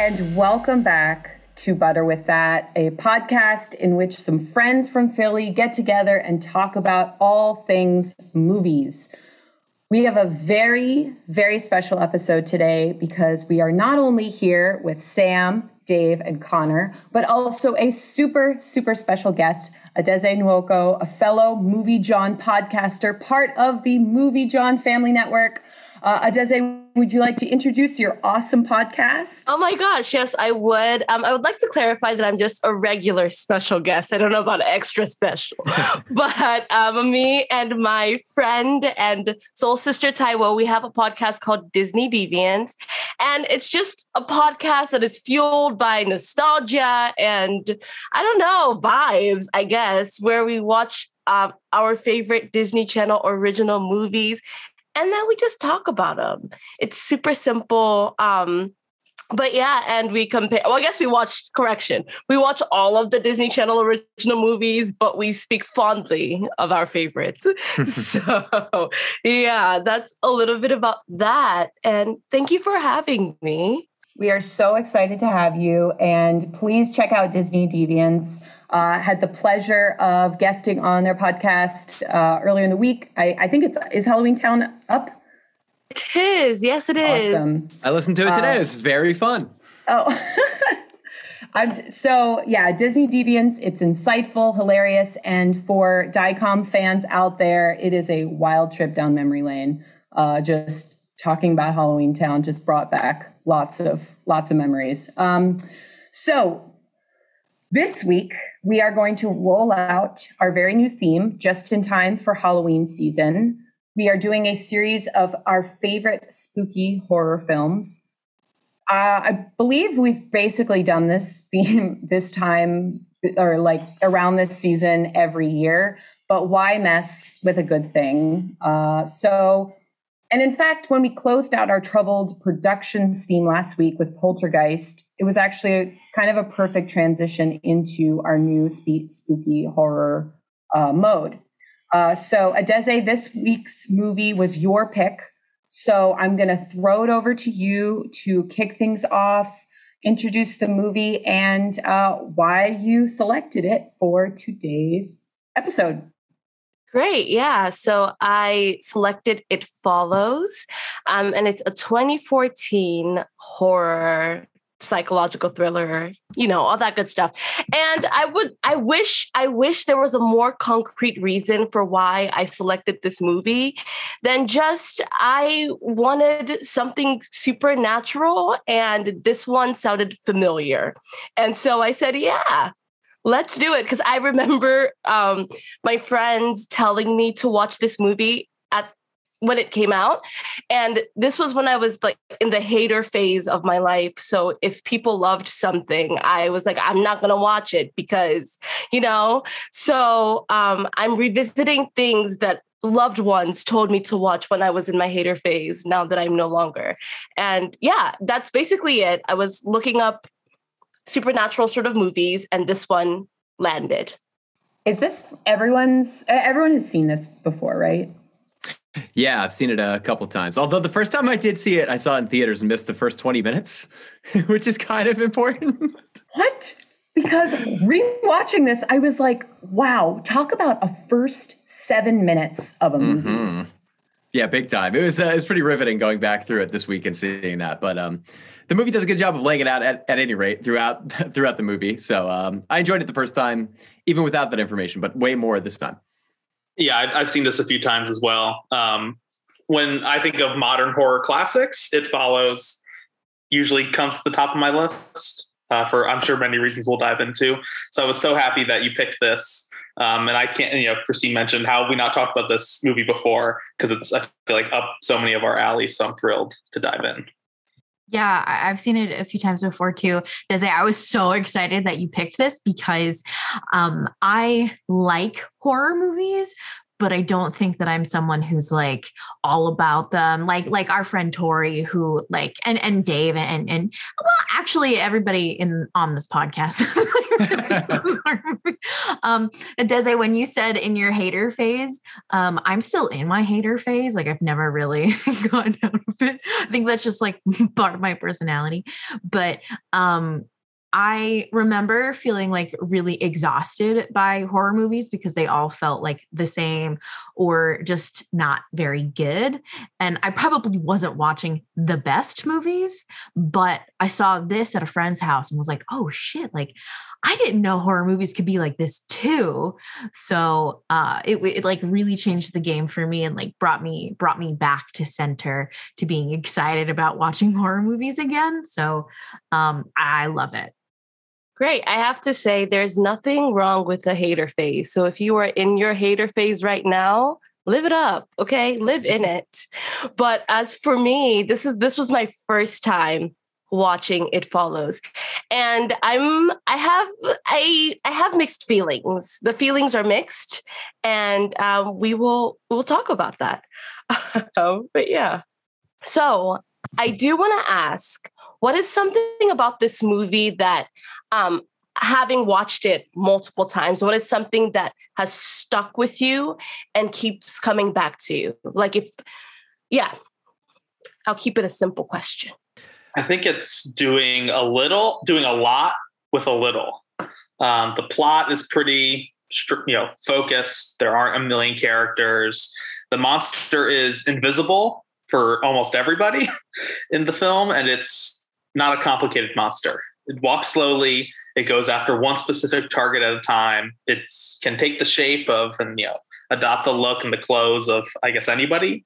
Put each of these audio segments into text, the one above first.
and welcome back to Butter with That, a podcast in which some friends from Philly get together and talk about all things movies. We have a very, very special episode today because we are not only here with Sam, Dave, and Connor, but also a super, super special guest, Adeze Nwoko, a fellow Movie John podcaster, part of the Movie John Family Network. Uh, Adeze, would you like to introduce your awesome podcast? Oh my gosh, yes, I would. Um, I would like to clarify that I'm just a regular special guest. I don't know about extra special, but um, me and my friend and soul sister Taiwo, we have a podcast called Disney Deviants, and it's just a podcast that is fueled by nostalgia and I don't know vibes, I guess, where we watch um, our favorite Disney Channel original movies and then we just talk about them. It's super simple. Um, but yeah, and we compare. Well, I guess we watched correction. We watch all of the Disney Channel original movies, but we speak fondly of our favorites. so yeah, that's a little bit about that. And thank you for having me. We are so excited to have you. And please check out Disney Deviants. Uh, had the pleasure of guesting on their podcast uh, earlier in the week. I, I, think it's is Halloween Town up. It is. Yes, it is. Awesome. I listened to it today. Uh, it's very fun. Oh. I'm so yeah, Disney Deviants. It's insightful, hilarious, and for DCOM fans out there, it is a wild trip down memory lane. Uh, just talking about Halloween Town just brought back lots of lots of memories. Um, so this week, we are going to roll out our very new theme just in time for Halloween season. We are doing a series of our favorite spooky horror films. Uh, I believe we've basically done this theme this time or like around this season every year, but why mess with a good thing? Uh, so and in fact, when we closed out our troubled productions theme last week with Poltergeist, it was actually kind of a perfect transition into our new spooky horror uh, mode. Uh, so, Adeze, this week's movie was your pick. So, I'm going to throw it over to you to kick things off, introduce the movie, and uh, why you selected it for today's episode. Great. Yeah. So I selected It Follows, um, and it's a 2014 horror psychological thriller you know all that good stuff. And i would i wish i wish there was a more concrete reason for why i selected this movie than just i wanted something supernatural and this one sounded familiar. And so i said yeah let's do it. Because i remember um, my friends telling me to watch this movie at when it came out and this was when i was like in the hater phase of my life so if people loved something i was like i'm not going to watch it because you know so um, i'm revisiting things that loved ones told me to watch when i was in my hater phase now that i'm no longer and yeah that's basically it i was looking up supernatural sort of movies, and this one landed. Is this everyone's? Everyone has seen this before, right? Yeah, I've seen it a couple times. Although the first time I did see it, I saw it in theaters and missed the first 20 minutes, which is kind of important. What? Because rewatching this, I was like, wow, talk about a first seven minutes of a movie. Mm-hmm. Yeah, big time. It was uh, it was pretty riveting going back through it this week and seeing that. But um, the movie does a good job of laying it out at, at any rate throughout throughout the movie. So um, I enjoyed it the first time, even without that information, but way more this time. Yeah, I've seen this a few times as well. Um, when I think of modern horror classics, it follows usually comes to the top of my list uh, for I'm sure many reasons we'll dive into. So I was so happy that you picked this. Um, and I can't, you know, Christine mentioned how we not talked about this movie before because it's I feel like up so many of our alleys. So I'm thrilled to dive in. Yeah, I've seen it a few times before too. Desi, I was so excited that you picked this because um, I like horror movies, but I don't think that I'm someone who's like all about them. Like like our friend Tori, who like and and Dave and and well, actually everybody in on this podcast um, Desi, when you said in your hater phase, um, I'm still in my hater phase. Like I've never really gotten out of it. I think that's just like part of my personality. But um, I remember feeling like really exhausted by horror movies because they all felt like the same or just not very good. And I probably wasn't watching the best movies, but I saw this at a friend's house and was like, oh shit, like I didn't know horror movies could be like this too. So uh, it, it like really changed the game for me and like brought me brought me back to center to being excited about watching horror movies again. So um, I love it. Great. I have to say, there's nothing wrong with the hater phase. So if you are in your hater phase right now, live it up. Okay, live in it. But as for me, this is this was my first time watching It Follows, and I'm I have I I have mixed feelings. The feelings are mixed, and um, we will we'll talk about that. but yeah, so I do want to ask what is something about this movie that, um, having watched it multiple times, what is something that has stuck with you and keeps coming back to you? Like, if, yeah, I'll keep it a simple question. I think it's doing a little, doing a lot with a little. Um, the plot is pretty, you know, focused. There aren't a million characters. The monster is invisible for almost everybody in the film, and it's not a complicated monster. It walks slowly. It goes after one specific target at a time. It can take the shape of and you know adopt the look and the clothes of I guess anybody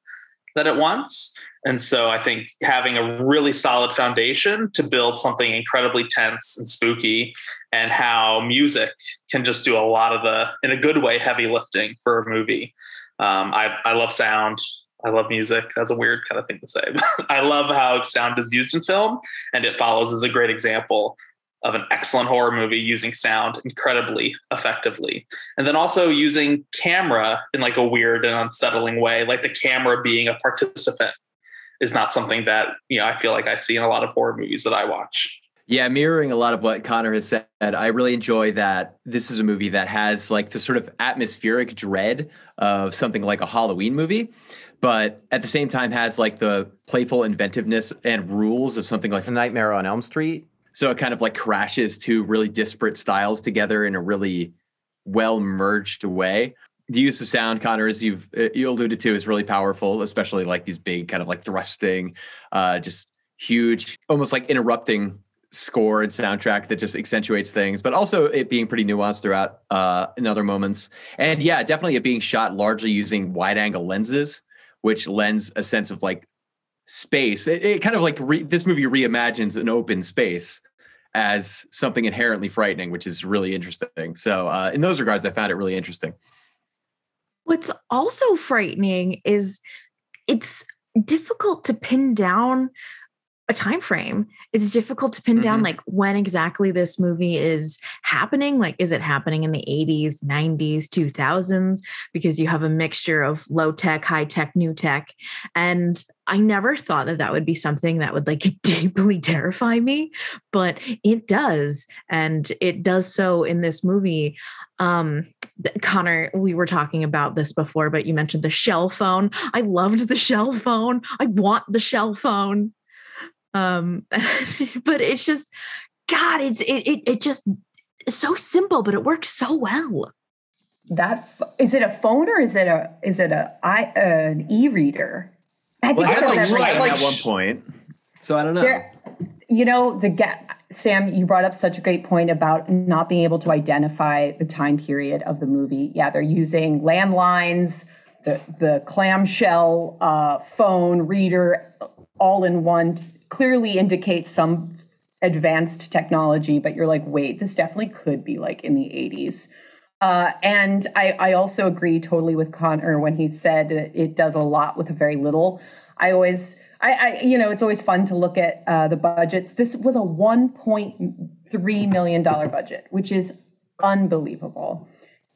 that it wants. And so I think having a really solid foundation to build something incredibly tense and spooky, and how music can just do a lot of the, in a good way, heavy lifting for a movie. Um, I, I love sound. I love music. That's a weird kind of thing to say. I love how sound is used in film, and it follows as a great example of an excellent horror movie using sound incredibly effectively. And then also using camera in like a weird and unsettling way, like the camera being a participant is not something that, you know, I feel like I see in a lot of horror movies that I watch. Yeah, mirroring a lot of what Connor has said, I really enjoy that this is a movie that has like the sort of atmospheric dread of something like a Halloween movie but at the same time has like the playful inventiveness and rules of something like A Nightmare on Elm Street. So it kind of like crashes two really disparate styles together in a really well merged way. The use of sound, Connor, as you've uh, you alluded to, is really powerful, especially like these big kind of like thrusting, uh, just huge, almost like interrupting score and soundtrack that just accentuates things, but also it being pretty nuanced throughout uh, in other moments. And yeah, definitely it being shot largely using wide angle lenses which lends a sense of like space. It, it kind of like re, this movie reimagines an open space as something inherently frightening, which is really interesting. So, uh, in those regards, I found it really interesting. What's also frightening is it's difficult to pin down a time frame. It's difficult to pin mm-hmm. down like when exactly this movie is happening. Like is it happening in the 80s 90s 2000s because you have a mixture of low tech high tech new tech. And i never thought that that would be something that would like deeply terrify me but it does and it does so in this movie um Connor, we were talking about this before, but you mentioned the shell phone. I loved the shell phone. I want the shell phone. Um, but it's just, God, it's it, it it just it's so simple, but it works so well. That is it a phone or is it a is it a i an e-reader? I think well, it does like, like, at one point. So I don't know. There, you know, the get Sam, you brought up such a great point about not being able to identify the time period of the movie. Yeah, they're using landlines, the the clamshell uh, phone reader, all in one clearly indicates some advanced technology, but you're like, wait, this definitely could be like in the 80s. Uh, and I, I also agree totally with Connor when he said that it does a lot with very little. I always, I, I you know, it's always fun to look at uh, the budgets. This was a 1.3 million dollar budget, which is unbelievable,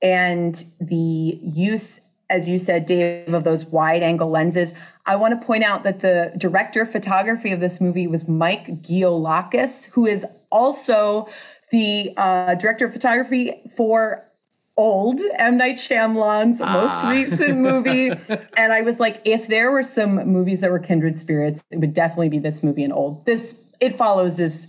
and the use as you said, Dave, of those wide angle lenses. I want to point out that the director of photography of this movie was Mike Gioulakis, who is also the uh, director of photography for old M Night Shyamalan's Ah. most recent movie, and I was like, if there were some movies that were kindred spirits, it would definitely be this movie and old. This It Follows is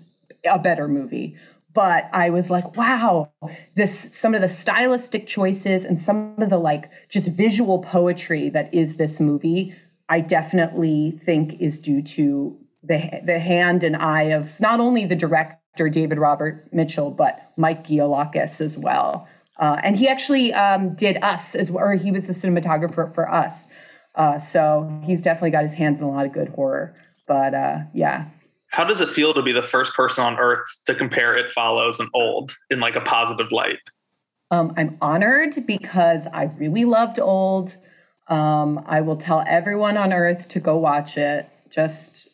a better movie, but I was like, wow, this some of the stylistic choices and some of the like just visual poetry that is this movie. I definitely think is due to the the hand and eye of not only the director David Robert Mitchell, but Mike Gioulakis as well. Uh, and he actually um, did Us as well, or he was the cinematographer for Us. Uh, so he's definitely got his hands in a lot of good horror. But uh, yeah, How does it feel to be the first person on earth to compare It Follows and Old in like a positive light? um, I'm honored because I really loved Old. Um, I will tell everyone on earth to go watch it just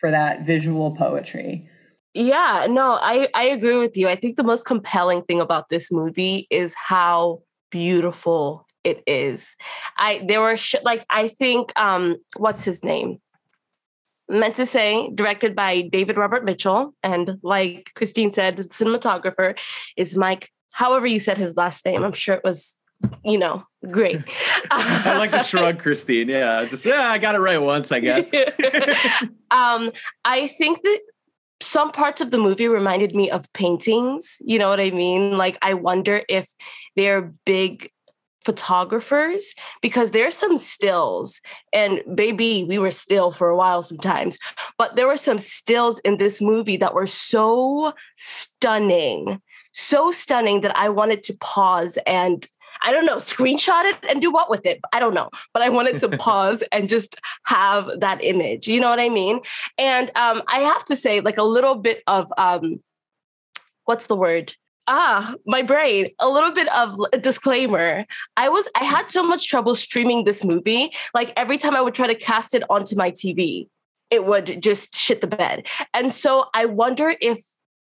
for that visual poetry. Yeah, no, I, I agree with you. I think the most compelling thing about this movie is how beautiful it is. I there were sh- like I think um what's his name? Meant to say, directed by David Robert Mitchell, and like Christine said, the cinematographer is Mike. However, you said his last name, I'm sure it was, you know, great. I like the shrug, Christine. Yeah, just yeah, I got it right once, I guess. um, I think that some parts of the movie reminded me of paintings. You know what I mean? Like, I wonder if they're big photographers because there's some stills and baby we were still for a while sometimes but there were some stills in this movie that were so stunning so stunning that i wanted to pause and I don't know, screenshot it and do what with it? I don't know. But I wanted to pause and just have that image. You know what I mean? And um, I have to say, like a little bit of um, what's the word? Ah, my brain. A little bit of a disclaimer. I was I had so much trouble streaming this movie. Like every time I would try to cast it onto my TV, it would just shit the bed. And so I wonder if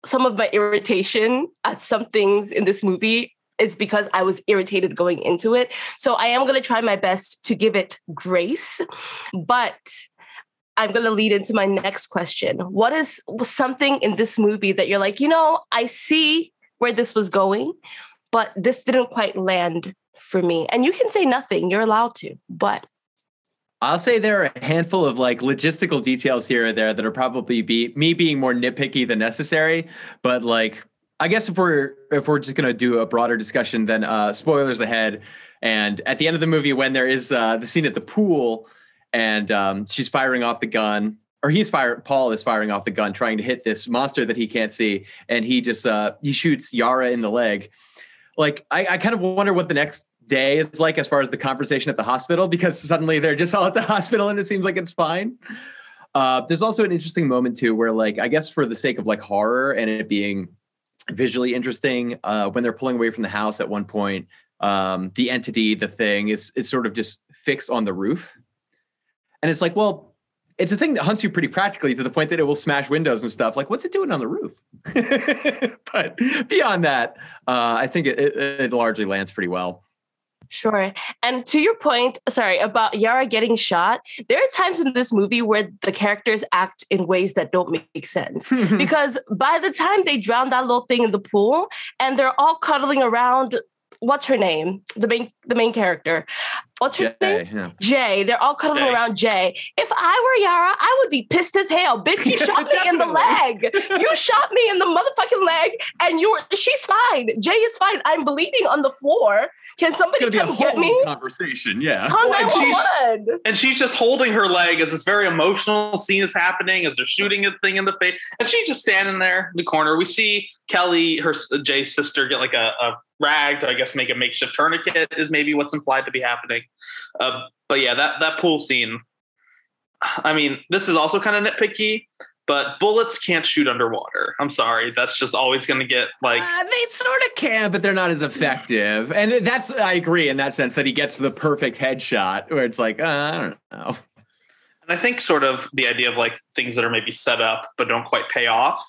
some of my irritation at some things in this movie is because I was irritated going into it. So I am going to try my best to give it grace, but I'm going to lead into my next question. What is something in this movie that you're like, you know, I see where this was going, but this didn't quite land for me? And you can say nothing, you're allowed to, but I'll say there are a handful of like logistical details here or there that are probably be me being more nitpicky than necessary. But like, I guess if we're if we're just gonna do a broader discussion, then uh, spoilers ahead. And at the end of the movie, when there is uh, the scene at the pool, and um, she's firing off the gun, or he's fire Paul is firing off the gun, trying to hit this monster that he can't see, and he just uh, he shoots Yara in the leg. Like, I, I kind of wonder what the next day is like as far as the conversation at the hospital because suddenly they're just all at the hospital and it seems like it's fine. Uh, there's also an interesting moment too where like I guess for the sake of like horror and it being visually interesting, uh, when they're pulling away from the house at one point, um, the entity, the thing is is sort of just fixed on the roof, and it's like, well, it's a thing that hunts you pretty practically to the point that it will smash windows and stuff. Like, what's it doing on the roof? but beyond that, uh, I think it, it, it largely lands pretty well. Sure. And to your point, sorry, about Yara getting shot, there are times in this movie where the characters act in ways that don't make sense. because by the time they drown that little thing in the pool and they're all cuddling around, what's her name? The main the main character. What's her name? Jay, yeah. Jay. They're all cuddling Jay. around Jay. If I were Yara, I would be pissed as hell. Bitch, you shot me in the leg. You shot me in the motherfucking leg, and you're she's fine. Jay is fine. I'm bleeding on the floor. Can It's somebody gonna be a come whole get me? conversation. Yeah. Call Well, and she's- And she's just holding her leg as this very emotional scene is happening as they're shooting a thing in the face. And she's just standing there in the corner. We see Kelly, her Jay's sister, get like a, a rag to, I guess, make a makeshift tourniquet, is maybe what's implied to be happening. Uh, but yeah, that, that pool scene. I mean, this is also kind of nitpicky, but bullets can't shoot underwater. I'm sorry. That's just always going to get like. Uh, they sort of can, but they're not as effective. And that's I agree in that sense that he gets the perfect headshot where it's like, uh, I don't know. And I think sort of the idea of like things that are maybe set up but don't quite pay off.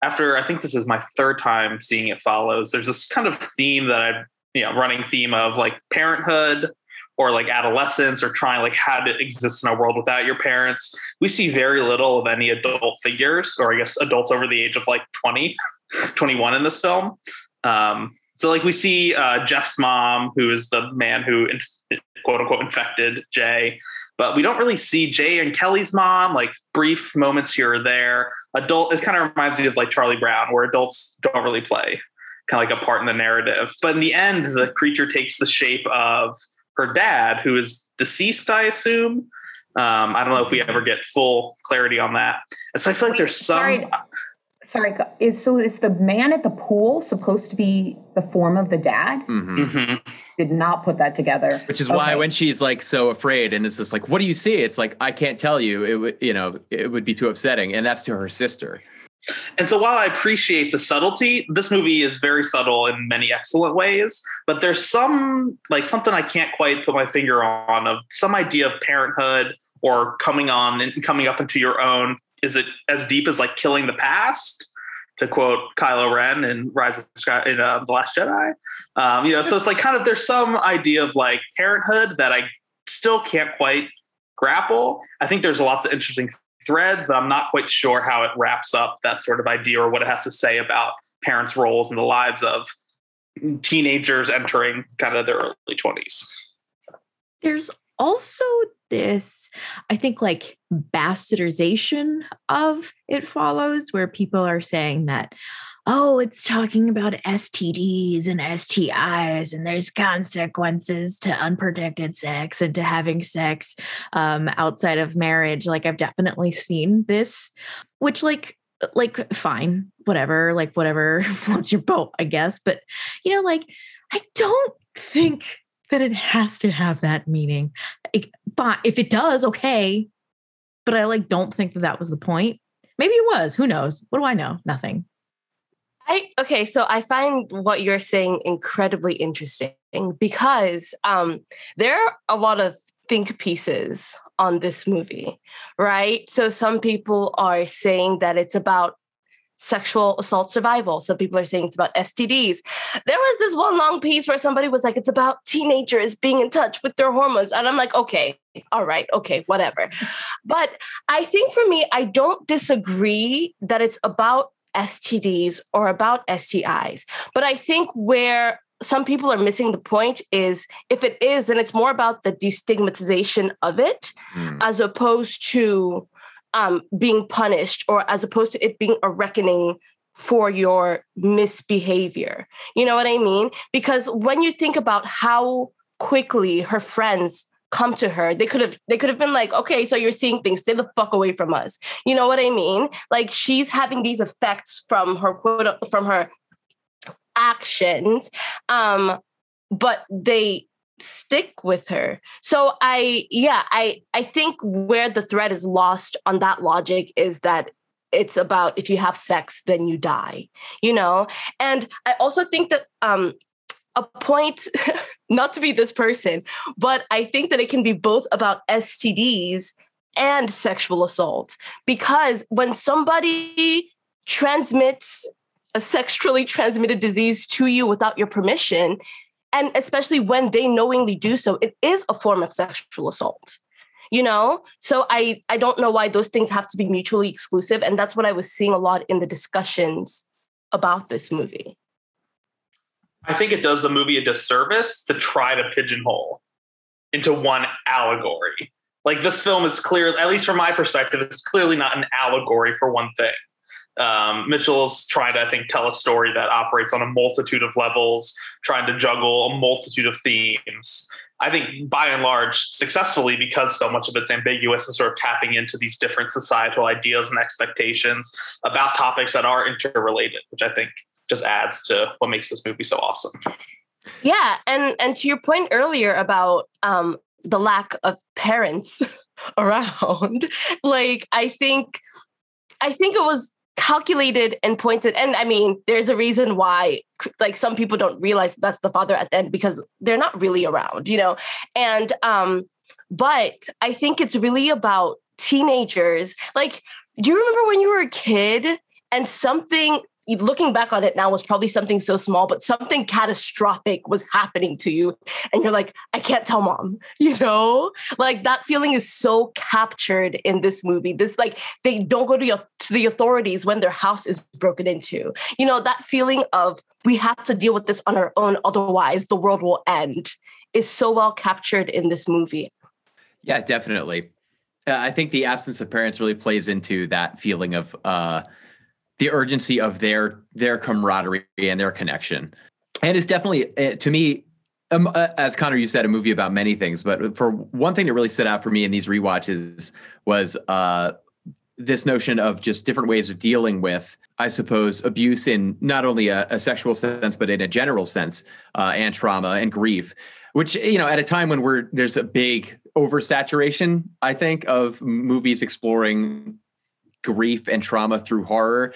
After I think this is my third time seeing it follows, there's this kind of theme that I, you know, running theme of like parenthood or like adolescence or trying like how to exist in a world without your parents. We see very little of any adult figures, or I guess adults over the age of like 20 21 in this film. Um, so like we see uh, Jeff's mom, who is the man who inf- quote unquote infected Jay, but we don't really see Jay and Kelly's mom. Like brief moments here or there. Adult. It kind of reminds me of like Charlie Brown, where adults don't really play kind of like a part in the narrative. But in the end, the creature takes the shape of her dad, who is deceased, I assume. Um, I don't know if we ever get full clarity on that. And so I feel like Wait, there's some. sorry. Sorry, is so is the man at the pool supposed to be the form of the dad? Mhm. Mhm. Did not put that together. Which is why when she's like so afraid and it's just like, what do you see? It's like, I can't tell you. It would, you know, it would be too upsetting. And that's to her sister. And so while I appreciate the subtlety, this movie is very subtle in many excellent ways, but there's some like something I can't quite put my finger on of some idea of parenthood or coming on and coming up into your own. Is it as deep as like killing the past? To quote Kylo Ren in Rise of Sky in uh, The Last Jedi, um, you know, so it's like kind of there's some idea of like parenthood that I still can't quite grapple. I think there's lots of interesting threads, but I'm not quite sure how it wraps up that sort of idea or what it has to say about parents' roles in the lives of teenagers entering kind of their early 20s. there's also this i think like bastardization of it follows where people are saying that oh it's talking about stds and stis and there's consequences to unprotected sex and to having sex um, outside of marriage like i've definitely seen this which like like fine whatever like whatever floats your boat i guess but you know like i don't think that it has to have that meaning. But if it does, okay. But I like don't think that that was the point. Maybe it was. Who knows? What do I know? Nothing. I okay, so I find what you're saying incredibly interesting because um, there are a lot of think pieces on this movie, right? So some people are saying that it's about sexual assault survival. Some people are saying it's about STDs. There was this one long piece where somebody was like, it's about teenagers being in touch with their hormones. And I'm like, okay, all right, okay, whatever. But I think for me, I don't disagree that it's about STDs or about STIs. But I think where some people are missing the point is if it is, then it's more about the destigmatization of it Hmm. as opposed to um, being punished or as opposed to it being a reckoning for your misbehavior. You know what I mean? Because when you think about how quickly her friends come to her they could have they could have been like okay so you're seeing things. Stay the fuck away from us. You know what i mean? Like she's having these effects from her quote from her actions um but they stick with her. So i yeah i i think where the thread is lost on that logic is that it's about if you have sex then you die you know? And i also think that um a point not to be this person but i think that it can be both about stds and sexual assault. Because when somebody transmits a sexually transmitted disease to you without your permission and especially when they knowingly do so it is a form of sexual assault you know? So i i don't know why those things have to be mutually exclusive and that's what i was seeing a lot in the discussions about this movie I think it does the movie a disservice to try to pigeonhole into one allegory. Like this film is clear, at least from my perspective, it's clearly not an allegory for one thing. Um, Mitchell's trying to, I think, tell a story that operates on a multitude of levels, trying to juggle a multitude of themes. I think by and large, successfully because so much of it's ambiguous and sort of tapping into these different societal ideas and expectations about topics that are interrelated, which I think just adds to what makes this movie so awesome. yeah and and to your point earlier about um the lack of parents around like i think i think it was calculated and pointed and i mean there's a reason why like some people don't realize that's the father at the end because they're not really around you know and um but i think it's really about teenagers like do you remember when you were a kid and something looking back on it now was probably something so small, but something catastrophic was happening to you. And you're like, I can't tell mom, you know? Like that feeling is so captured in this movie. This, like, they don't go to, to the authorities when their house is broken into. You know, that feeling of we have to deal with this on our own, otherwise the world will end is so well captured in this movie. Yeah, definitely. Uh, I think the absence of parents really plays into that feeling of, uh, the urgency of their their camaraderie and their connection. And it's definitely uh, to me um, uh, as Connor you said a movie about many things, but for one thing that really stood out for me in these rewatches was uh, this notion of just different ways of dealing with I suppose abuse in not only a, a sexual sense but in a general sense uh, and trauma and grief which you know at a time when we're there's a big oversaturation i think of movies exploring grief and trauma through horror,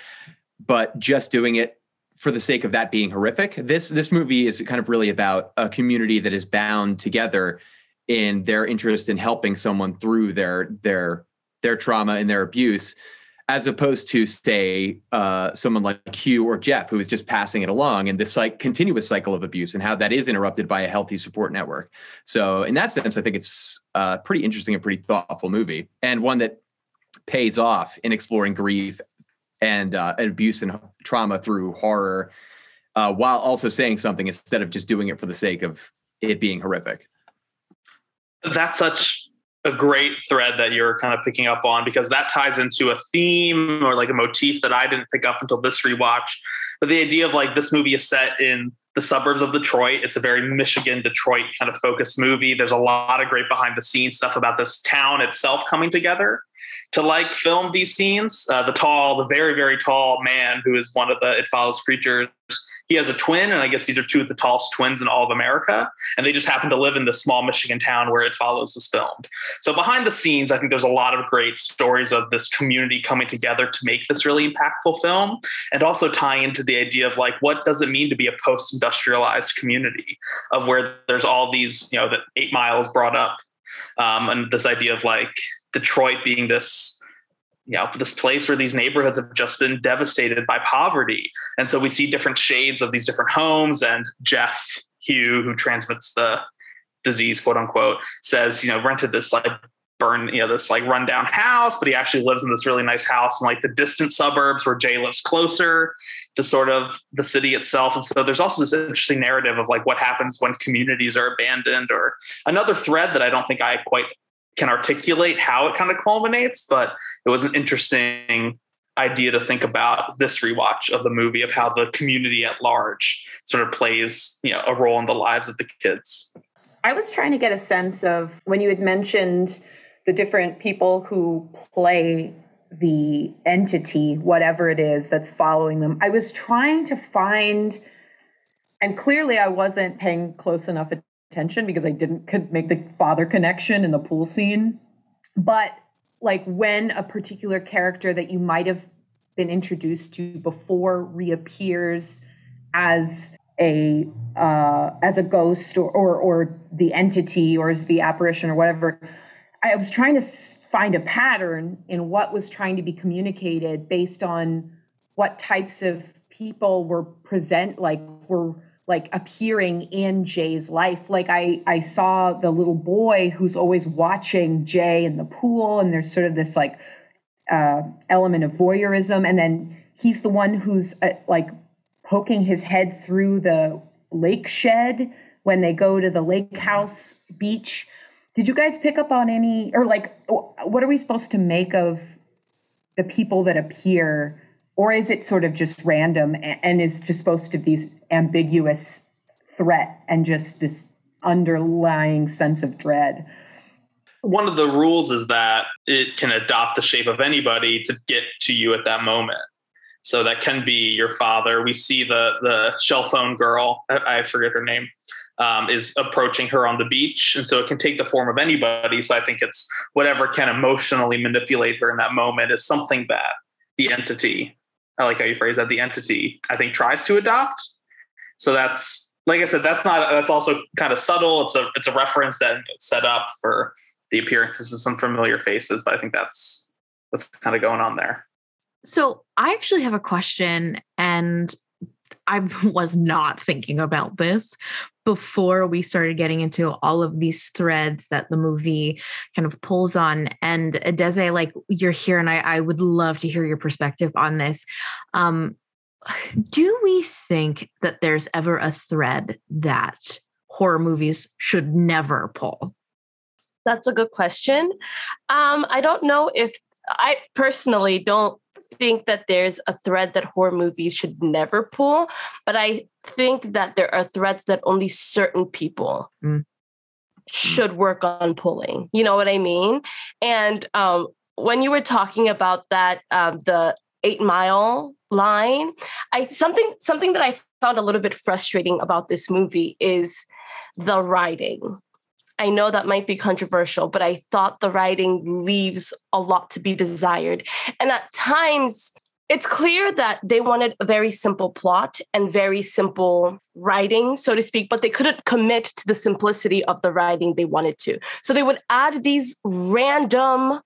but just doing it for the sake of that being horrific. This this movie is kind of really about a community that is bound together in their interest in helping someone through their their their trauma and their abuse, as opposed to say uh, someone like Hugh or Jeff who is just passing it along and this like continuous cycle of abuse and how that is interrupted by a healthy support network. So in that sense, I think it's a pretty interesting and pretty thoughtful movie and one that pays off in exploring grief and, uh, abuse and trauma through horror, uh, while also saying something instead of just doing it for the sake of it being horrific. That's such a great thread that you're kind of picking up on because that ties into a theme or like a motif that I didn't pick up until this rewatch. But the idea of like this movie is set in the suburbs of Detroit. It's a very Michigan, Detroit kind of focused movie. There's a lot of great behind the scenes stuff about this town itself coming together to like film these scenes. Uh, the tall, the very, very tall man who is one of the It Follows creatures, he has a twin, and I guess these are two of the tallest twins in all of America. And they just happen to live in this small Michigan town where It Follows was filmed. So behind the scenes, I think there's a lot of great stories of this community coming together to make this really impactful film, and also tie into the idea of like what does it mean to be a post-industrialized community of where there's all these, you know, that Eight Miles brought up, um, and this idea of like Detroit being this you know this place where these neighborhoods have just been devastated by poverty. And so we see different shades of these different homes and jeff hugh who transmits the disease quote unquote says you know rented this like burn you know this like rundown house but he actually lives in this really nice house in like the distant suburbs where jay lives closer to sort of the city itself. And so there's also this interesting narrative of like what happens when communities are abandoned or another thread that i don't think i quite can articulate how it kind of culminates, but it was an interesting idea to think about this rewatch of the movie of how the community at large sort of plays, you know, a role in the lives of the kids. I was trying to get a sense of when you had mentioned the different people who play the entity, whatever it is that's following them. I was trying to find, and clearly I wasn't paying close enough attention because I didn't could make the father connection in the pool scene. But like when a particular character that you might have been introduced to before reappears as a uh, as a ghost or, or or the entity or as the apparition or whatever. I was trying to find a pattern in what was trying to be communicated based on what types of people were present, like were like appearing in Jay's life. Like I I saw the little boy who's always watching Jay in the pool, and there's sort of this like uh, element of voyeurism, and then he's the one who's uh, like poking his head through the lake shed when they go to the lake house beach. Did you guys pick up on any or like what are we supposed to make of the people that appear? Or is it sort of just random and is just supposed to be this ambiguous threat and just this underlying sense of dread? One of the rules is that it can adopt the shape of anybody to get to you at that moment. So that can be your father. We see the the shell phone girl, I forget her name, um, is approaching her on the beach. And so it can take the form of anybody. So I think it's whatever can emotionally manipulate her in that moment is something that the entity I like how you phrase that. The entity, I think, tries to adopt. So that's like I said, that's not that's also kind of subtle. It's a it's a reference that set up for the appearances of some familiar faces, but I think that's what's kind of going on there. So I actually have a question, and I was not thinking about this before we started getting into all of these threads that the movie kind of pulls on. And Adeze, like you're here, and I, I would love to hear your perspective on this. Um, do we think that there's ever a thread that horror movies should never pull? That's a good question. Um, I don't know if I personally don't think that there's a thread that horror movies should never pull, but I think that there are threads that only certain people mm. should work on pulling. You know what I mean? And um, when you were talking about that, um, the eight mile line, I something something that I found a little bit frustrating about this movie is the writing. I know that might be controversial, but I thought the writing leaves a lot to be desired. And at times, it's clear that they wanted a very simple plot and very simple writing, so to speak, but they couldn't commit to the simplicity of the writing they wanted to. So they would add these random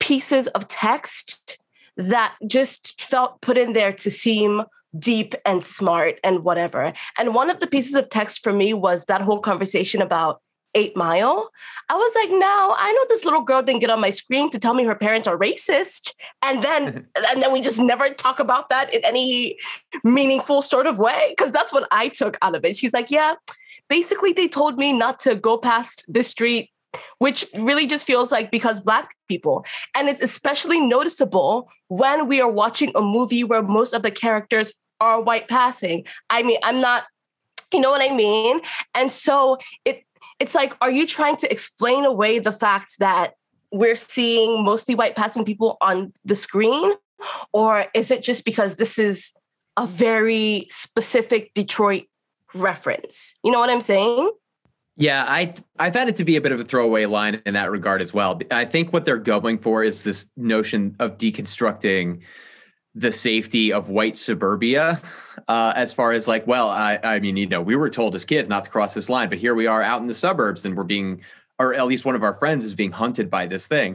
pieces of text that just felt put in there to seem deep and smart and whatever. And one of the pieces of text for me was that whole conversation about Eight Mile. I was like, no, I know this little girl didn't get on my screen to tell me her parents are racist. And then and then we just never talk about that in any meaningful sort of way. Cause that's what I took out of it. She's like, yeah, basically they told me not to go past this street, which really just feels like because black people. And it's especially noticeable when we are watching a movie where most of the characters are white passing. I mean, I'm not you know what I mean? And so it it's like, are you trying to explain away the fact that we're seeing mostly white passing people on the screen? Or is it just because this is a very specific Detroit reference? You know what I'm saying? Yeah, I I found it to be a bit of a throwaway line in that regard as well. I think what they're going for is this notion of deconstructing the safety of white suburbia uh, as far as like well I, I mean you know we were told as kids not to cross this line but here we are out in the suburbs and we're being or at least one of our friends is being hunted by this thing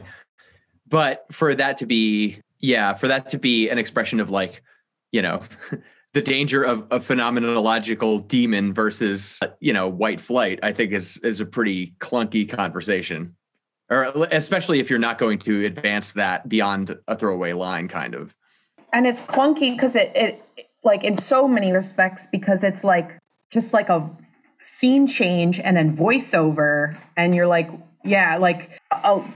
but for that to be yeah for that to be an expression of like you know the danger of a phenomenological demon versus you know white flight i think is is a pretty clunky conversation. Or especially if you're not going to advance that beyond a throwaway line kind of. And it's clunky because it, it like in so many respects because it's like just like a scene change and then voiceover and you're like yeah like oh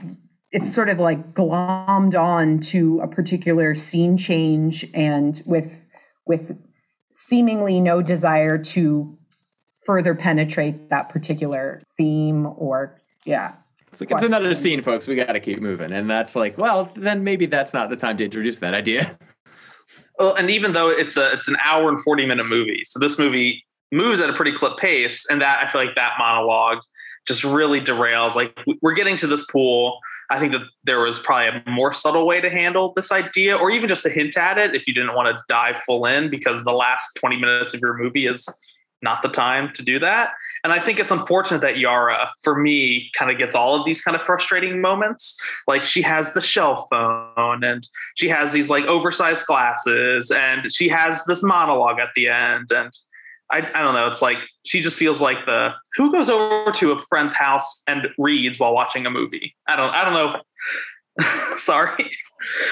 it's sort of like glommed on to a particular scene change and with with seemingly no desire to further penetrate that particular theme or yeah it's like it's another scene folks we got to keep moving and that's like well then maybe that's not the time to introduce that idea Well, and even though it's a it's an hour and forty minute movie, so this movie moves at a pretty clip pace, and that I feel like that monologue just really derails. Like we're getting to this pool. I think that there was probably a more subtle way to handle this idea, or even just a hint at it if you didn't want to dive full in, because the last twenty minutes of your movie is not the time to do that. And I think it's unfortunate that Yara, for me, kind of gets all of these kind of frustrating moments. Like she has the shell phone and she has these like oversized glasses and she has this monologue at the end. And I, I don't know, it's like she just feels like the who goes over to a friend's house and reads while watching a movie. I don't I don't know. Sorry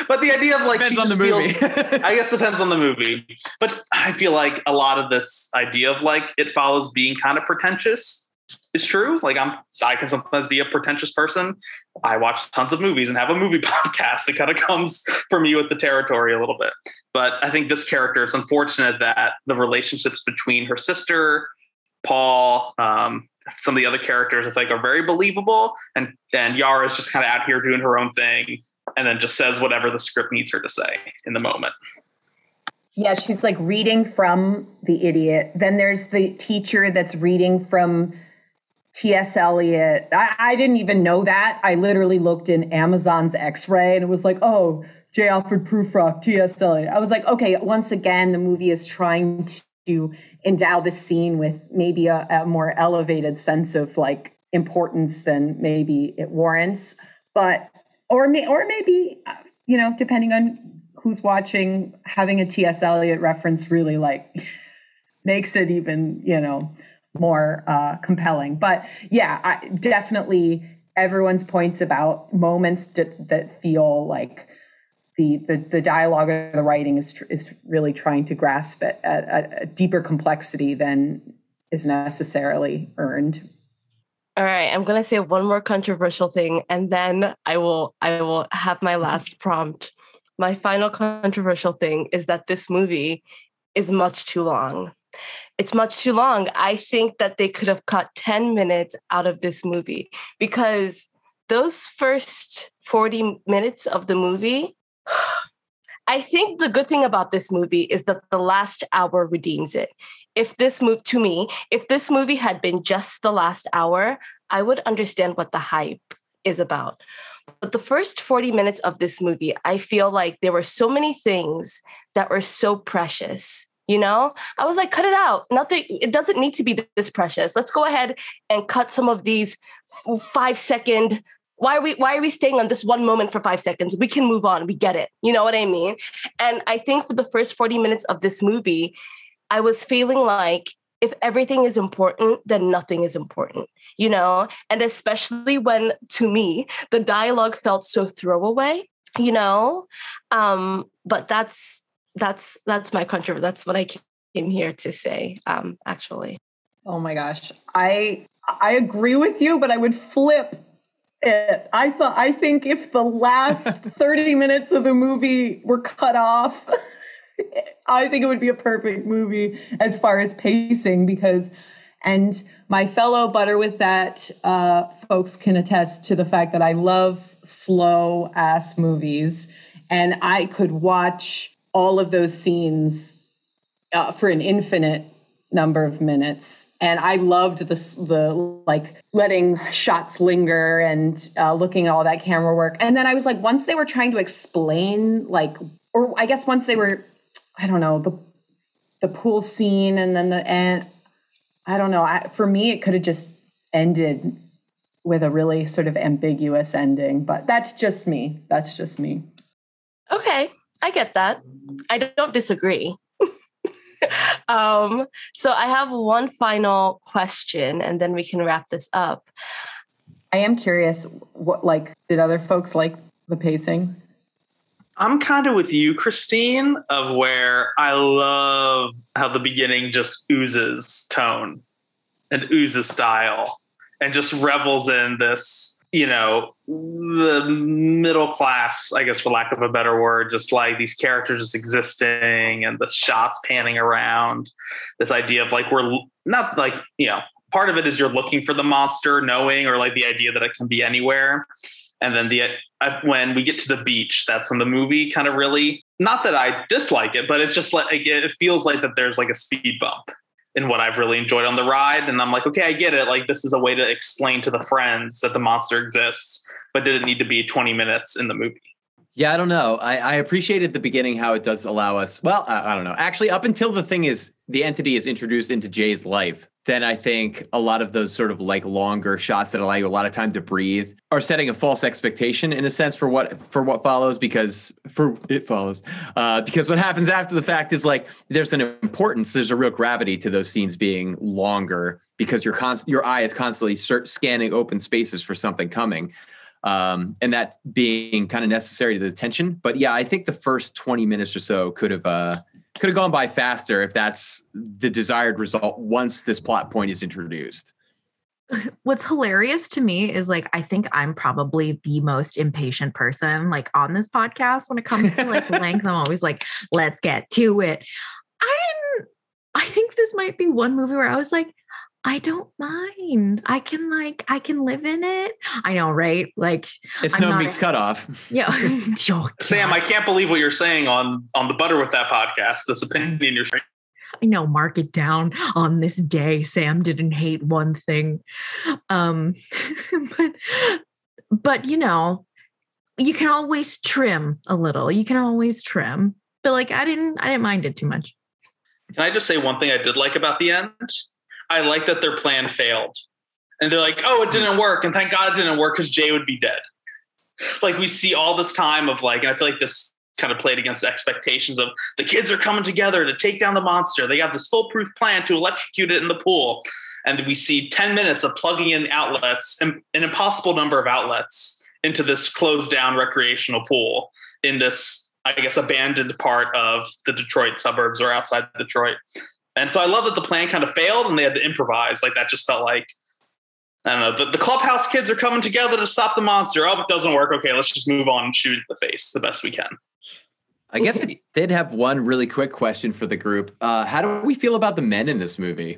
but the idea of like depends on the movie. Feels, I guess depends on the movie. But I feel like a lot of this idea of like it follows being kind of pretentious is true. Like I'm I can sometimes be a pretentious person. I watch tons of movies and have a movie podcast. It kind of comes for me with the territory a little bit. But I think this character, it's unfortunate that the relationships between her sister, Paul, um, some of the other characters I think are very believable. And and Yara is just kind of out here doing her own thing and then just says whatever the script needs her to say in the moment. Yeah, she's like reading from The Idiot. Then there's the teacher that's reading from T.S. Eliot. I, I didn't even know that. I literally looked in Amazon's X ray and it was like, oh, J. Alfred Prufrock, T.S. Eliot. I was like, okay, once again, the movie is trying to endow the scene with maybe a, a more elevated sense of like importance than maybe it warrants. But or may, or maybe you know depending on who's watching, having a T.S. Eliot reference really like makes it even, you know, more uh, compelling. But yeah, I, definitely everyone's points about moments that, that feel like the, the the dialogue or the writing is is really trying to grasp at, at a deeper complexity than is necessarily earned. All right, I'm gonna say one more controversial thing, and then I will I will have my last prompt. My final controversial thing is that this movie is much too long. It's much too long. I think that they could have cut 10 minutes out of this movie because those first 40 minutes of the movie I think the good thing about this movie is that the last hour redeems it. If this movie, to me, if this movie had been just the last hour, I would understand what the hype is about. But the first 40 minutes of this movie, I feel like there were so many things that were so precious. You know, I was like, cut it out. Nothing, it doesn't need to be this precious. Let's go ahead and cut some of these five second why are we why are we staying on this one moment for five seconds? We can move on. We get it. You know what i mean? And i think for the first 40 minutes of this movie i was feeling like if everything is important then nothing is important you know? And especially when to me the dialogue felt so throwaway you know? Um but that's that's that's my controversy that's what i came here to say um actually oh my gosh i i agree with you but i would flip it. I thought I think if the last 30 minutes of the movie were cut off, I think it would be a perfect movie as far as pacing because and my fellow butter with that uh, folks can attest to the fact that I love slow ass movies and I could watch all of those scenes uh, for an infinite number of minutes. And i loved the the like letting shots linger and uh, looking at all that camera work. And then i was like once they were trying to explain like or i guess once they were i don't know the the pool scene and then the end i don't know. I, for me it could have just ended with a really sort of ambiguous ending but that's just me. That's just me. Okay i get that i don't disagree um, so I have one final question and then we can wrap this up. I am curious what like did other folks like the pacing? I'm kind of with you, Christine, of where I love how the beginning just oozes tone and oozes style and just revels in this you know the middle class i guess for lack of a better word just like these characters just existing and the shots panning around. This idea of like we're not like you know part of it is you're looking for the monster knowing or like the idea that it can be anywhere. And then the uh, when we get to the beach that's when the movie kind of really not that i dislike it but it's just like it feels like that there's like a speed bump and what I've really enjoyed on the ride. And I'm like, okay, I get it. Like this is a way to explain to the friends that the monster exists, but did it need to be 20 minutes in the movie? Yeah, I don't know. I, I appreciated the beginning how it does allow us. Well, I, I, don't know. Actually, up until the thing is the entity is introduced into Jay's life, then I think a lot of those sort of like longer shots that allow you a lot of time to breathe are setting a false expectation in a sense for what for what follows because for it follows uh, because what happens after the fact is like there's an importance, there's a real gravity to those scenes being longer because your const- your eye is constantly scanning open spaces for something coming um, and that being kind of necessary to the tension. But yeah, I think the first 20 minutes or so could have uh, could have gone by faster if that's the desired result once this plot point is introduced. What's hilarious to me is like I think I'm probably the most impatient person like on this podcast when it comes to like length. I'm always like, let's get to it. I didn't I think this might be one movie where I was like, I don't mind. I can like I can live in it. I know, right? Like it's I'm no meats cut off. Yeah. Sam, I can't believe what you're saying on on the butter with that podcast. This opinion you're sharing. I know, mark it down on this day. Sam didn't hate one thing. Um but but you know, you can always trim a little. You can always trim. But like I didn't I didn't mind it too much. Can I just say one thing I did like about the end? I like that their plan failed. And they're like, oh, it didn't work. And thank God it didn't work because Jay would be dead. Like we see all this time of like, and I feel like this kind of played against expectations of the kids are coming together to take down the monster. They have this foolproof plan to electrocute it in the pool. And we see 10 minutes of plugging in outlets, an impossible number of outlets into this closed down recreational pool in this, I guess, abandoned part of the Detroit suburbs or outside Detroit. And so I love that the plan kind of failed and they had to improvise. Like that just felt like I don't know. The, the clubhouse kids are coming together to stop the monster. Oh, it doesn't work. Okay, let's just move on and shoot the face the best we can. I guess I did have one really quick question for the group. Uh, how do we feel about the men in this movie?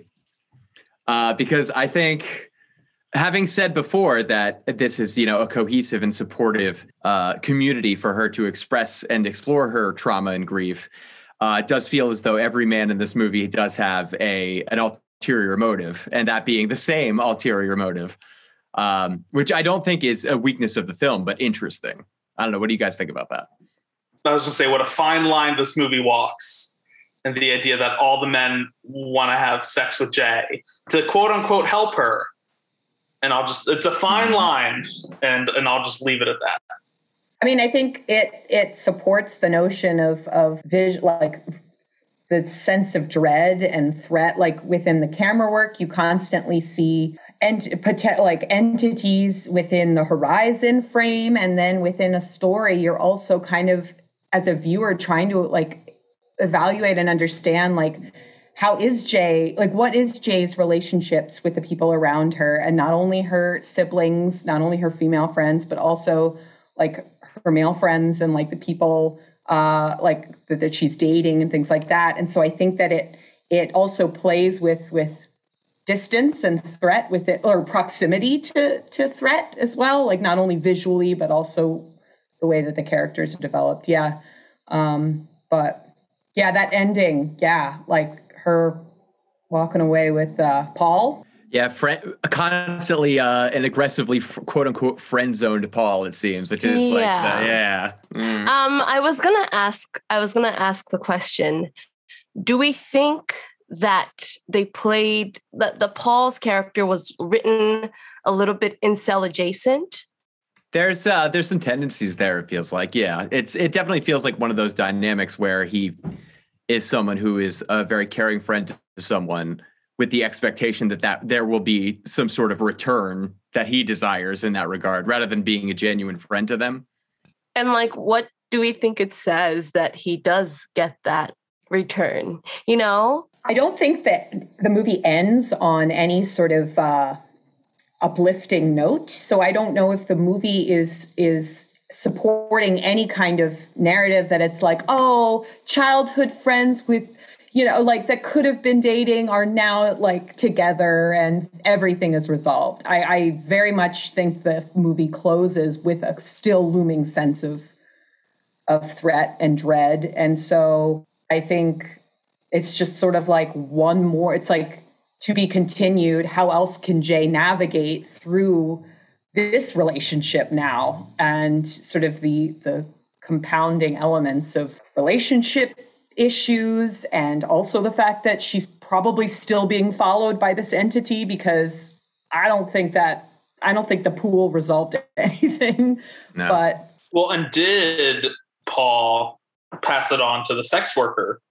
Uh, because I think, having said before that this is you know a cohesive and supportive uh, community for her to express and explore her trauma and grief, uh, it does feel as though every man in this movie does have a an ulterior motive, and that being the same ulterior motive, um, which I don't think is a weakness of the film, but interesting. I don't know. What do you guys think about that? I was going to say what a fine line this movie walks, and the idea that all the men want to have sex with Jay to quote unquote help her. And I'll just it's a fine mm-hmm. line, and and I'll just leave it at that. I mean, I think it it supports the notion of of vision, like the sense of dread and threat. Like within the camera work, you constantly see and like entities within the horizon frame, and then within a story, you're also kind of as a viewer trying to like evaluate and understand like how is Jay like what is Jay's relationships with the people around her and not only her siblings, not only her female friends, but also like her male friends and like the people uh like that, that she's dating and things like that. And so I think that it it also plays with with distance and threat with it or proximity to to threat as well like not only visually but also the way that the characters are developed. Yeah. Um, but yeah, that ending, yeah, like her walking away with uh, Paul. Yeah, friend, constantly uh, and aggressively, quote unquote, friend zoned Paul. It seems, which is yeah. like, the, yeah. Mm. Um, I was gonna ask. I was gonna ask the question: Do we think that they played that the Paul's character was written a little bit incel adjacent? There's uh there's some tendencies there. It feels like yeah, it's it definitely feels like one of those dynamics where he is someone who is a very caring friend to someone with the expectation that that there will be some sort of return that he desires in that regard, rather than being a genuine friend to them. And like, what do we think it says that he does get that return? You know, I don't think that the movie ends on any sort of. uh uplifting note. So I don't know if the movie is is supporting any kind of narrative that it's like, oh, childhood friends with you know, like that could have been dating are now like together and everything is resolved. I, I very much think the movie closes with a still looming sense of of threat and dread. And so I think it's just sort of like one more, it's like to be continued. How else can Jay navigate through this relationship now and sort of the the compounding elements of relationship issues and also the fact that she's probably still being followed by this entity because I don't think that I don't think the pool resolved anything. No. But well, and did Paul pass it on to the sex worker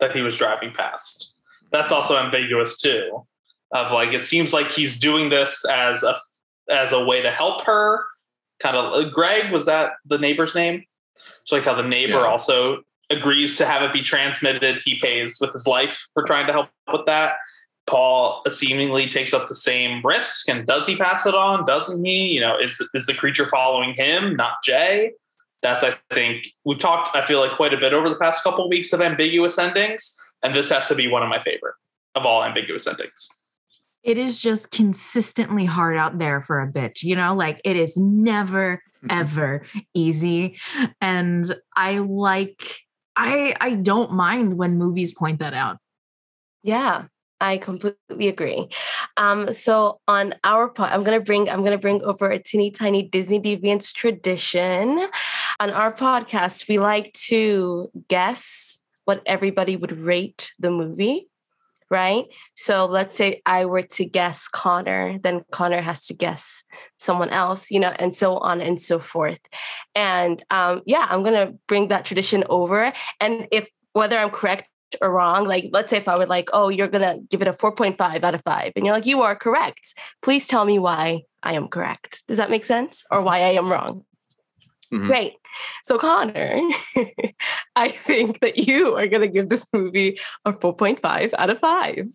that he was driving past? that's also ambiguous too. Of like, it seems like he's doing this as a as a way to help her. Kind of, uh, Greg was that the neighbor's name? So like how the neighbor yeah. also agrees to have it be transmitted. He pays with his life for trying to help with that. Paul seemingly takes up the same risk, and does he pass it on? Doesn't he? You know, is is the creature following him, not Jay? That's I think we've talked. I feel like quite a bit over the past couple of weeks of ambiguous endings and this has to be one of my favorite of all ambiguous endings. It is just consistently hard out there for a bitch, you know, like it is never mm-hmm. ever easy. And I like I I don't mind when movies point that out. Yeah, I completely agree. Um, so on our pod, I'm gonna bring I'm gonna bring over a teeny tiny Disney Deviants tradition. On our podcast, we like to guess what everybody would rate the movie right? So let's say I were to guess Connor, then Connor has to guess someone else, you know, and so on and so forth. And um, yeah, I'm gonna bring that tradition over. And if whether I'm correct or wrong, like let's say if I were like, oh, you're gonna give it a 4.5 out of five, and you're like, you are correct. Please tell me why I am correct. Does that make sense? Or why I am wrong? Mm-hmm. Great. So, Connor, I think that you are going to give this movie a 4.5 out of 5.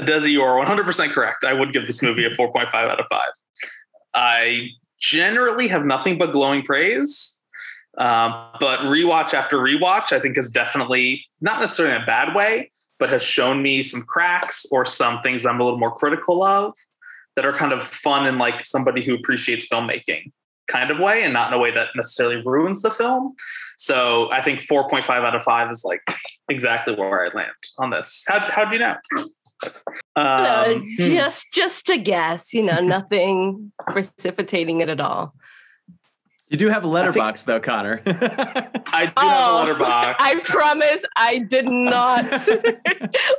Desi, you are 100% correct. I would give this movie a 4.5 out of 5. I generally have nothing but glowing praise. Um, but rewatch after rewatch, I think is definitely not necessarily in a bad way, but has shown me some cracks or some things I'm a little more critical of that are kind of fun and like somebody who appreciates filmmaking kind of way and not in a way that necessarily ruins the film. So I think 4.5 out of 5 is like exactly where I land on this. How how do you know? Um, uh, just just a guess, you know, nothing precipitating it at all. You do have a Letterboxd, though, Connor. I do oh, have a oh, Letterboxd. I promise I did not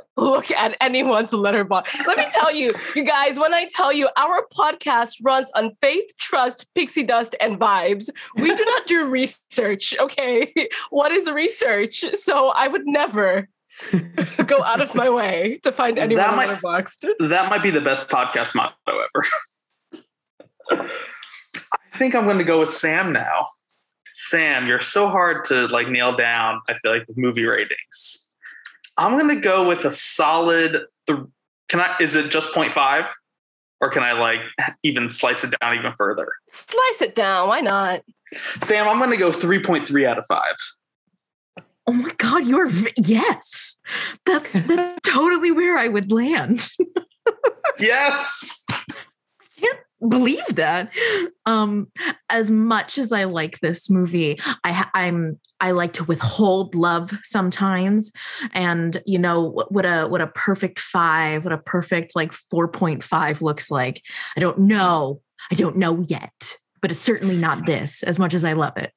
look at anyone's Letterboxd. Let me tell you, you guys, when I tell you our podcast runs on faith, trust, pixie dust, and vibes, we do not do research. Okay. What is research? So I would never go out of my way to find anyone that might, Letterboxd. That might be the best podcast motto ever. I think I'm going to go with Sam now. Sam, you're so hard to like nail down. I feel like with movie ratings. I'm going to go with a solid. Th- can I? Is it just 0.5, or can I like even slice it down even further? Slice it down. Why not? Sam, I'm going to go 3.3 out of five. Oh my god, you're yes. That's that's totally where I would land. yes believe that. Um, as much as I like this movie, I I'm I like to withhold love sometimes, and you know what a what a perfect five, what a perfect like four point five looks like. I don't know. I don't know yet, but it's certainly not this. As much as I love it,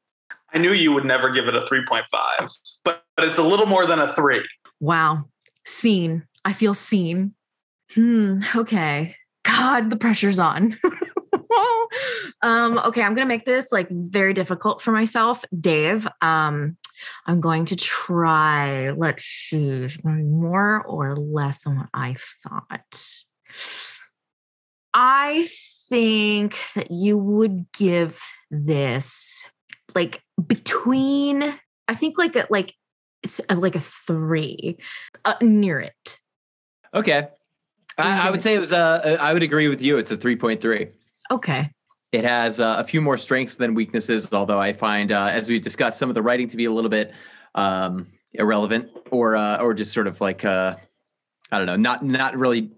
I knew you would never give it a three point five, but but it's a little more than a three. Wow, seen. I feel seen. Hmm. Okay. God, the pressure's on. um, okay, I'm gonna make this like very difficult for myself, Dave. Um, I'm going to try. Let's see, more or less than what I thought. I think that you would give this like between. I think like a, like like a three, uh, near it. Okay, I, I, would say it was a. I would agree with you. It's a three point three. Okay. It has uh, a few more strengths than weaknesses, although I find, uh, as we discussed, some of the writing to be a little bit um, irrelevant or uh, or just sort of like uh, I don't know, not not really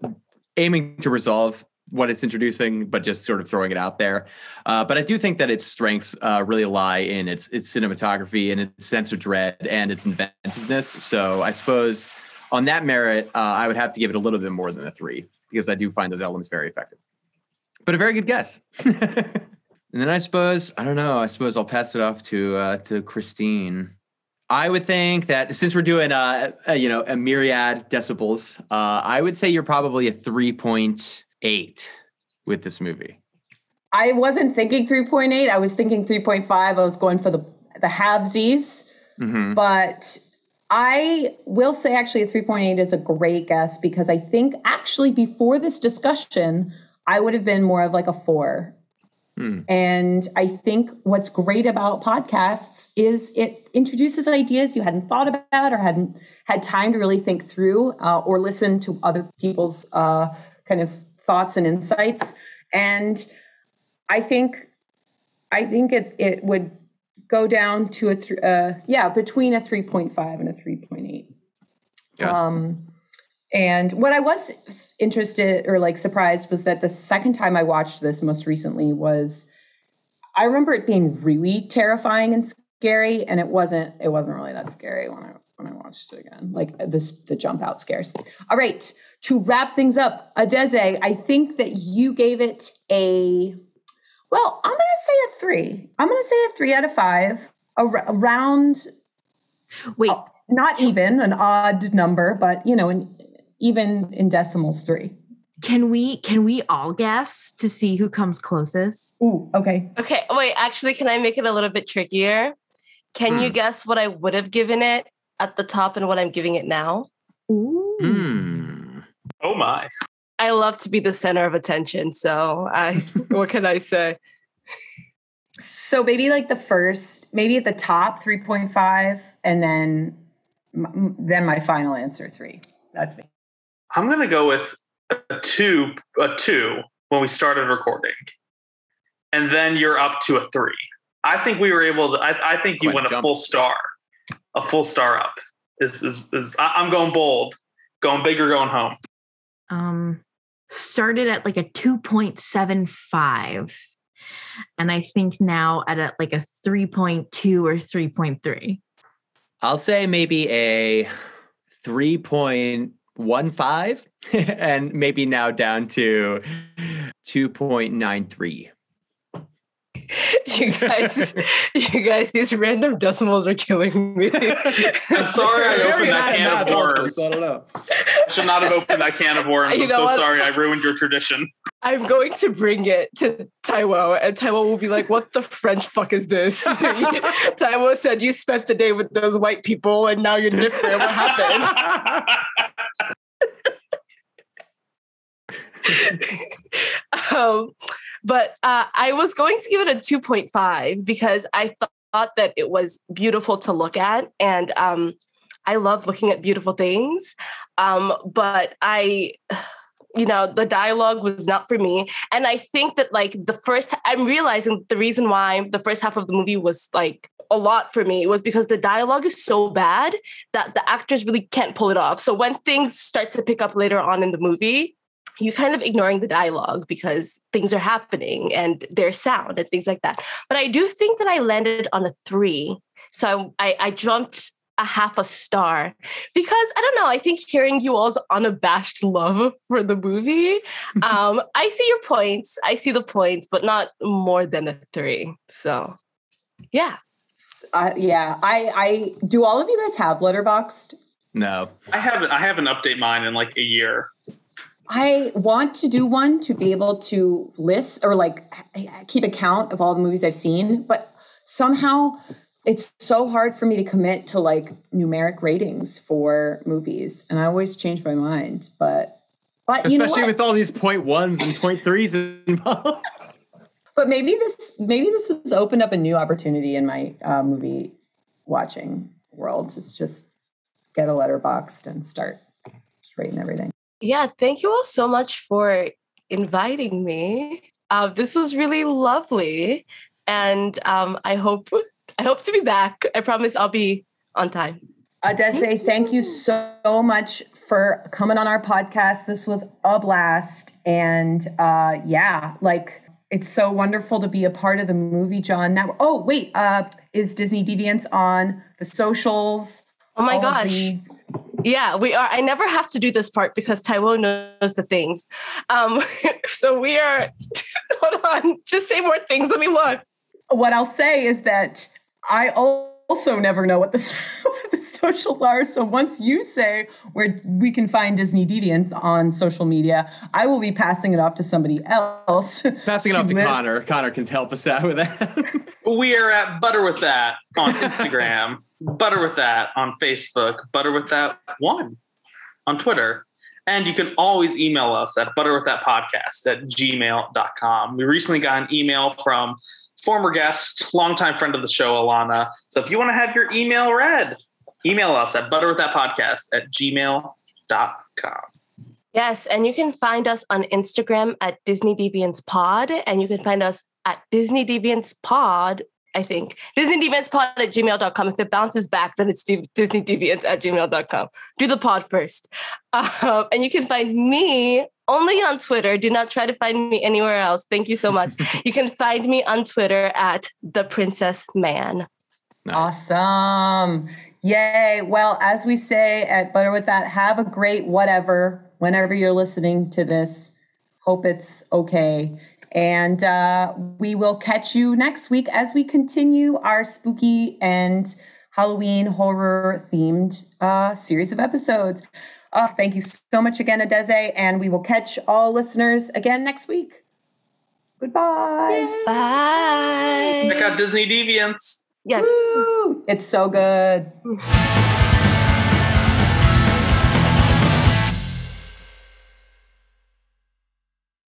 aiming to resolve what it's introducing, but just sort of throwing it out there. Uh, but I do think that its strengths uh, really lie in its its cinematography and its sense of dread and its inventiveness. So I suppose on that merit, uh, I would have to give it a little bit more than a three because I do find those elements very effective. But a very good guess. and then I suppose I don't know. I suppose I'll pass it off to uh, to Christine. I would think that since we're doing uh, a, you know a myriad decibels, uh, I would say you're probably a three point eight with this movie. I wasn't thinking three point eight. I was thinking three point five. I was going for the the halvesies, mm-hmm. but I will say actually a 3.8 is a great guess because I think actually before this discussion, I would have been more of like a four. Hmm. And I think what's great about podcasts is it introduces ideas you hadn't thought about or hadn't had time to really think through uh, or listen to other people's uh, kind of thoughts and insights. And I think I think it it would go down to a th- uh, yeah between a 3.5 and a 3.8 yeah. um, and what i was interested or like surprised was that the second time i watched this most recently was i remember it being really terrifying and scary and it wasn't it wasn't really that scary when i when i watched it again. Like this the jump out scares all right to wrap things up adeze i think that you gave it a well, I'm going to say a three. I'm going to say a three out of five. around. Wait, uh, not even an odd number, but you know, an, even in decimals three. Can we can we all guess to see who comes closest? Ooh, okay. Okay, wait, actually, can I make it a little bit trickier? Can you Hmm. guess what I would have given it at the top and what I'm giving it now? Ooh. Hmm. Oh my. I love to be the center of attention, so I what can I say? So maybe like the first, maybe at the top 3.5 and then then my final answer 3. That's me. I'm gonna go with a two, a two when we started recording, and then you're up to a three. I think we were able to. I, I think you Quite a went a full star, a full star up. Is is is? I, I'm going bold, going big or going home. Um started at like a 2.75 and I think now at a, like a 3.2 or 3.3. I'll say maybe a 3.15 and maybe now down to 2.93. You guys, you guys, these random decimals are killing me. I'm sorry I opened that can of math also, worms. so I don't know. I should not have opened that can of worms. You I'm so what? sorry. I ruined your tradition. I'm going to bring it to Taiwo, and Taiwo will be like, "What the French fuck is this?" Taiwo said, "You spent the day with those white people, and now you're different. What happened?" um, but uh, I was going to give it a 2.5 because I thought that it was beautiful to look at, and um, I love looking at beautiful things. Um, but I, you know, the dialogue was not for me, and I think that like the first, I'm realizing the reason why the first half of the movie was like a lot for me was because the dialogue is so bad that the actors really can't pull it off. So when things start to pick up later on in the movie, you kind of ignoring the dialogue because things are happening and there's sound and things like that. But I do think that I landed on a three. So I, I jumped a half a star because I don't know. I think hearing you all's unabashed love for the movie, um, I see your points. I see the points, but not more than a three. So, yeah. Uh, yeah, I I do all of you guys have Letterboxd? No. I haven't. I haven't update mine in like a year. I want to do one to be able to list or like keep account of all the movies I've seen, but somehow it's so hard for me to commit to like numeric ratings for movies, and I always change my mind. But but you know Especially what? with all these point ones and point threes involved. but maybe this maybe this has opened up a new opportunity in my uh, movie watching world. It's just get a Letterboxd and start just rating everything. Yeah, thank you all so much for inviting me. Uh, this was really lovely, and um, I hope I hope to be back. I promise I'll be on time. Adese, thank you so much for coming on our podcast. This was a blast. And uh, yeah, like it's so wonderful to be a part of the movie, John. Now, oh, wait, uh, is Disney Deviants on the socials? Oh my gosh. the- Yeah, we are. I never have to do this part because Taiwo knows the things. Um, so we are. hold on, just say more things. Let me look. what I'll say is that I also never know what the, what the socials are. So once you say where we can find Disney Deviants on social media, I will be passing it off to somebody else. Passing it off to list. Connor. Connor can help us out with that. We are at Butter with That on Instagram, Butter with That on Facebook, Butter with That One on Twitter. And you can always email us at butterwiththatpodcast at gmail.com. We recently got an email from former guest, longtime friend of the show, Alana. So if you want to have your email read, email us at butterwiththatpodcast at gmail.com. Yes, and you can find us on Instagram at Disney Deviants Pod, and you can find us at Disney Deviants Pod, I think. Disney Deviants Pod at gmail.com. If it bounces back, then it's Disney Deviants at gmail.com. Do the pod first. Um, and you can find me only on Twitter. Do not try to find me anywhere else. Thank you so much. you can find me on Twitter at The Princess Man. Nice. Awesome. Yay. Well, as we say at Butter With That, have a great whatever whenever you're listening to this. Hope it's okay. And uh, we will catch you next week as we continue our spooky and Halloween horror themed uh, series of episodes. Oh, thank you so much again, Adeze, and we will catch all listeners again next week. Goodbye. Bye. Check out Disney Deviants. Yes. Woo! It's so good.